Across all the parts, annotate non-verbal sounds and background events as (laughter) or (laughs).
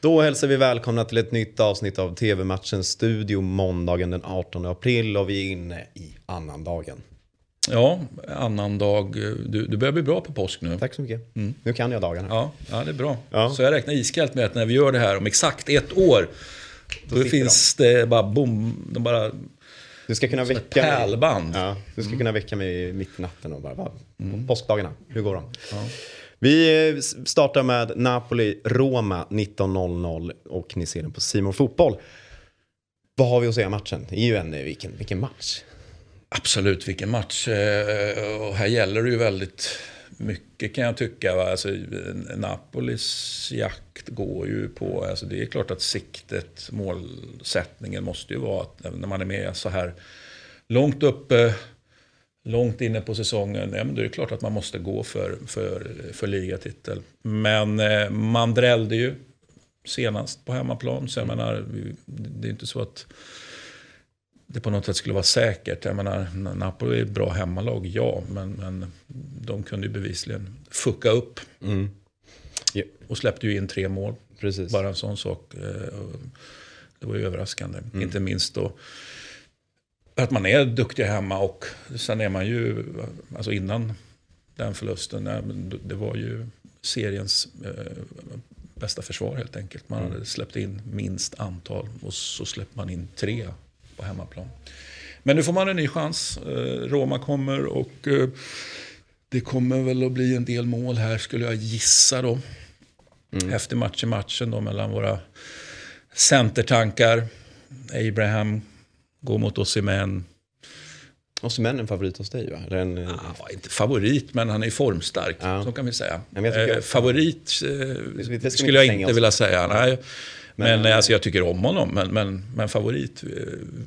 Då hälsar vi välkomna till ett nytt avsnitt av TV-matchens studio måndagen den 18 april och vi är inne i annandagen. Ja, annan dag. Du, du börjar bli bra på påsk nu. Tack så mycket. Nu kan jag dagarna. Ja, ja det är bra. Ja. Så jag räknar iskallt med att när vi gör det här om exakt ett år, då, sitter finns det bara bom, de bara... Du ska kunna Som ett väcka mig. pärlband. Ja, du ska kunna väcka mig mitt i natten och bara, va? Påskdagarna, hur går de? Vi eh, startar med Napoli-Roma 19.00 och ni ser den på Simon Fotboll. Vad har vi att säga om matchen? Det är ju en, eh, vilken, vilken match. Absolut, vilken match. Eh, och här gäller det ju väldigt mycket kan jag tycka. Va? Alltså, Napolis jakt går ju på, alltså det är klart att siktet, målsättningen måste ju vara att när man är med så här långt uppe, långt inne på säsongen, ja, men då är det klart att man måste gå för, för, för ligatitel. Men eh, man drällde ju senast på hemmaplan, så jag menar, vi- det är inte så att det på något sätt skulle vara säkert. Jag menar, Napoli är ett bra hemmalag, ja, men, men de kunde ju bevisligen fucka upp Ja, och släppte ju in tre mål. precis. Bara en sån sak. eh, Det var ju överraskande. Inte minst då att man är duktig hemma och sen är man ju, alltså innan den förlusten, det var ju seriens eh, bästa försvar helt enkelt. Man hade släppt in minst antal och så släpper man in tre på hemmaplan. Men nu får man en ny chans. Eh, Roma kommer och eh, det kommer väl att bli en del mål här skulle jag gissa då. Efter match i matchen då mellan våra centertankar. Abraham går mot Osimhen. Osimhen en favorit hos dig va? Eller en, eh, Ja, inte favorit, men han är formstark. Ja. Så kan vi säga. jag tycker Eh, favorit eh, skulle jag inte oss vilja säga. Nej. Men, Men- eh, alltså, jag tycker om honom, men, men, men favorit,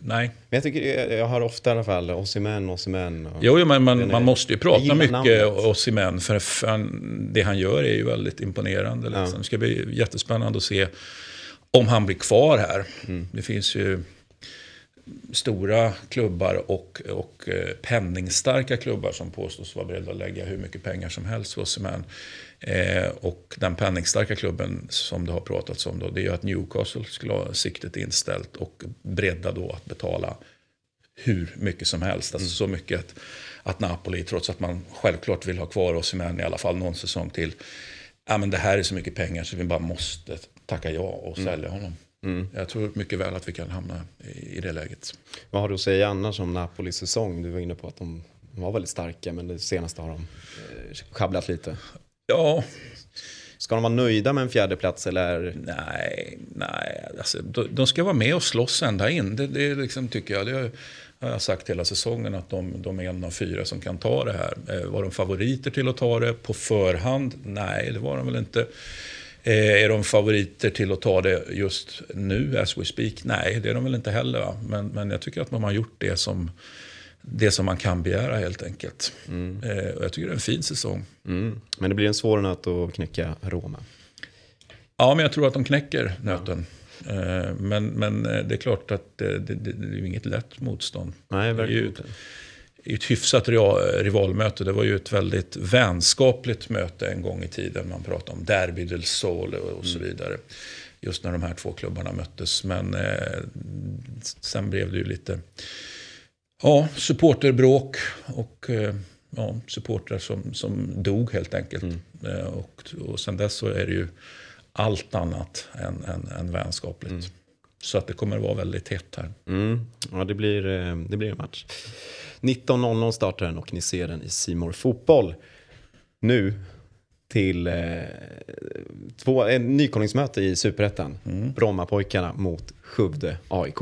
nej. Men jag tycker, jag, jag har ofta i alla fall Osimhen, Osimhen. Jo, jo, men man, Den är- man måste ju jag prata mycket. Osimhen. För för han, det han gör är ju väldigt imponerande. Liksom. Det ska bli jättespännande att se om han blir kvar här. Mm. Det finns ju stora klubbar och, och eh, penningstarka klubbar som påstås vara beredda att lägga hur mycket pengar som helst på Osimhen. Eh, och den penningstarka klubben som det har pratats om då, det är ju att Newcastle skulle ha siktet inställt och beredda då att betala hur mycket som helst. Alltså så mycket att, att Napoli, trots att man självklart vill ha kvar Osimhen i alla fall någon säsong till. Ja, men det här är så mycket pengar så vi bara måste tacka ja och sälja honom. Jag tror mycket väl att vi kan hamna i, det läget. Vad har du att säga annars om Napolis säsong? Du var inne på att de var väldigt starka, men det senaste har de eh, sjabblat lite. Ja, Ska de vara nöjda med en fjärde plats eller? nej, nej. Alltså, de, ska vara med och slåss ända in. Det, det liksom, tycker jag. Det har har jag sagt hela säsongen att de, de är en av fyra som kan ta det här. Eh, var de favoriter till att ta det på förhand? Nej, det var de väl inte. Eh, är de favoriter till att ta det just nu, as we speak? Nej, det är de väl inte heller. Va? Men, men jag tycker att man har gjort det som, det som man kan begära helt enkelt. Eh, och jag tycker det är en fin säsong. Mm. Men det blir en svår nöt att knäcka Roma. Ja, men jag tror att de knäcker nöten. Eh, Men, men eh, det är klart att det, det, det är inget lätt motstånd. Nej, verkligen inte. Ett, ett hyfsat rivalmöte. Det var ju ett väldigt vänskapligt möte en gång i tiden. Man pratade om Derby del Sol och, så vidare. Just när de här två klubbarna möttes. Men eh, sen blev det ju lite ja, supporterbråk och eh, ja, supportrar som, som dog helt enkelt. Eh, och, och sen dess så är det ju allt annat än, än, än vänskapligt. Så att det kommer att vara väldigt hett här. Mm. Ja, det blir, eh, det blir en match. 19.00 startar den och ni ser den i Simor Fotboll. Nu till eh, två, en nykomlingsmöte i Superettan. Brommapojkarna mot Skövde AIK.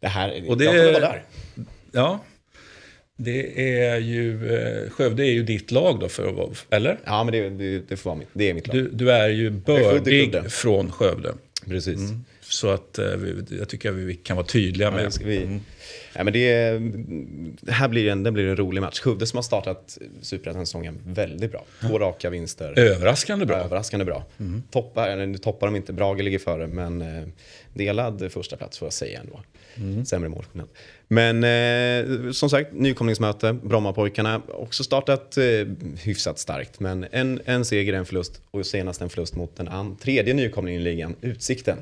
Det här, Och det- jag kommer vara där. Ja, det är ju, eh, Skövde är ju ditt lag då, för eller? Ja, men det, det, det får vara mitt, det är mitt lag. Du, du är ju är bördig Skövde. från Skövde. Precis. Så att eh, jag tycker att vi kan vara tydliga Ja, med. ska vi. Ja, men det, det här blir en, det blir en rolig match. Skövde som har startat Superettan-säsongen väldigt bra. Två raka vinster. Överraskande bra. Överraskande bra. Toppar, eller nu toppar de inte, Brage ligger före, men eh, delad första plats får jag säga ändå. Sämre målskillnad. Men eh, som sagt, nykomlingsmöte, Brommapojkarna, också startat eh, hyfsat starkt. Men en, en seger, en förlust och senast en förlust mot den an- tredje nykomlingen i ligan, Utsikten.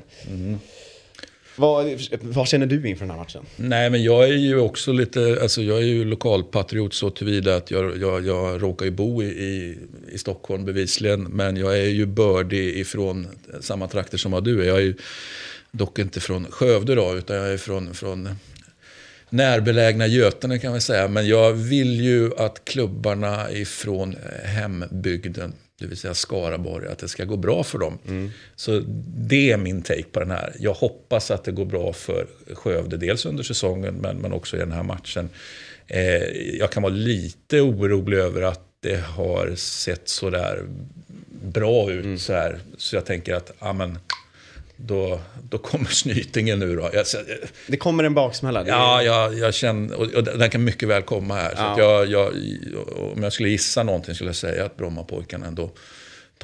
Vad, vad känner du inför den här matchen? Nej, men jag är ju också lite, alltså jag är ju lokalpatriot så tillvida att jag, jag, jag råkar ju bo i, i, i Stockholm bevisligen. Men jag är ju bördig ifrån samma trakter som vad du är. Jag är ju dock inte från Skövde då, utan jag är från, från närbelägna Götene kan man säga. Men jag vill ju att klubbarna ifrån hembygden, det vill säga Skaraborg, att det ska gå bra för dem. Så det är min take på den här. Jag hoppas att det går bra för Skövde, dels under säsongen men, men också i den här matchen. Eh, jag kan vara lite orolig över att det har sett så där bra ut så här. Så jag tänker att, ja men, då, då kommer snytingen nu då. Jag, Det kommer en baksmälla. Är- Ja, jag, jag känner, och, och den kan mycket väl komma här. Så Ja. att jag, jag, om jag skulle gissa någonting skulle jag säga att Brommapojkarna ändå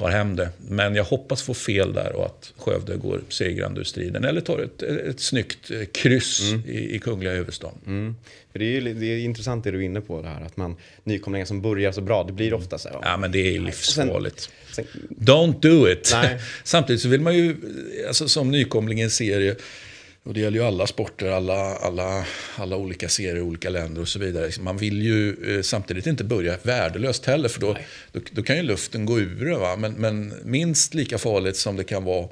tar hem det. Men jag hoppas få fel där och att Skövde går segrande ur striden. Eller tar ett, ett snyggt eh, kryss i, i Kungliga huvudstaden. Mm. För det, är ju, det är intressant det du är inne på, det här att man nykomlingar som börjar så bra, det blir ofta så här. Ja, men det är ju livsfarligt. Sen, Don't do it. (laughs) Samtidigt så vill man ju, alltså som nykomling i en serie, och det gäller ju alla sporter, alla, alla, alla olika serier olika länder och så vidare. Man vill ju eh, samtidigt inte börja värdelöst heller, för då, då, då kan ju luften gå ur det. Va? Men, men minst lika farligt som det kan vara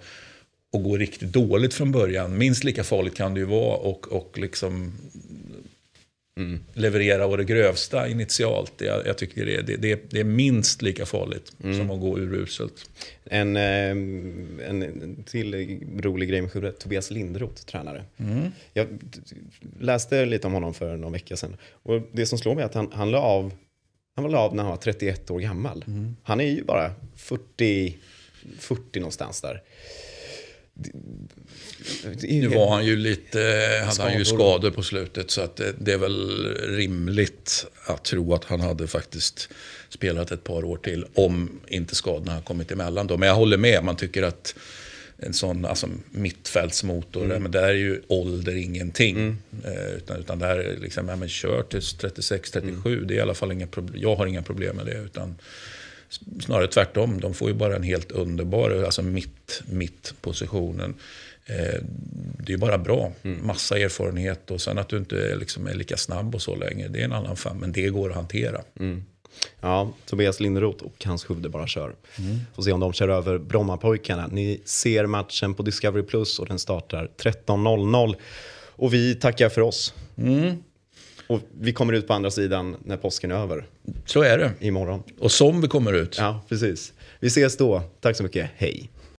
att gå riktigt dåligt från början, minst lika farligt kan det ju vara och, och liksom leverera å det grövsta initialt. Jag, jag tycker det är, det, det, det är minst lika farligt som att gå ur uselt. en, eh, en till rolig grej med Skövde, Tobias Lindroth, tränare. Jag t- läste lite om honom för någon vecka sedan. Och det som slår mig är att han, han la av han la av när han var 31 år gammal. Han är ju bara 40, 40 någonstans där. Nu var han ju lite, hade han ju Skador. skador på slutet så att det, det är väl rimligt att tro att han hade faktiskt spelat ett par år till om inte skadorna har kommit emellan då. Men jag håller med, man tycker att en sån alltså, mittfältsmotor, Mm. men där är ju ålder ingenting. Eh, utan, utan där är liksom, ja, men kör till 36-37, Mm. det är i alla fall inga problem. Jag har inga problem med det. Utan snarare tvärtom, de får ju bara en helt underbar, alltså mitt, mitt positionen. Eh, det är bara bra. Massa erfarenhet och sen att du inte liksom är lika snabb och så länge. Det är en annan fan, men det går att hantera. Ja, Tobias Linderoth och hans Skövde bara kör. Får se om de kör över Brommapojkarna. Ni ser matchen på Discovery Plus och den startar 13.00. Och vi tackar för oss. Och vi kommer ut på andra sidan när påsken är över Så är det. imorgon. Och som vi kommer ut. Ja, precis. Vi ses då. Tack så mycket. Hej.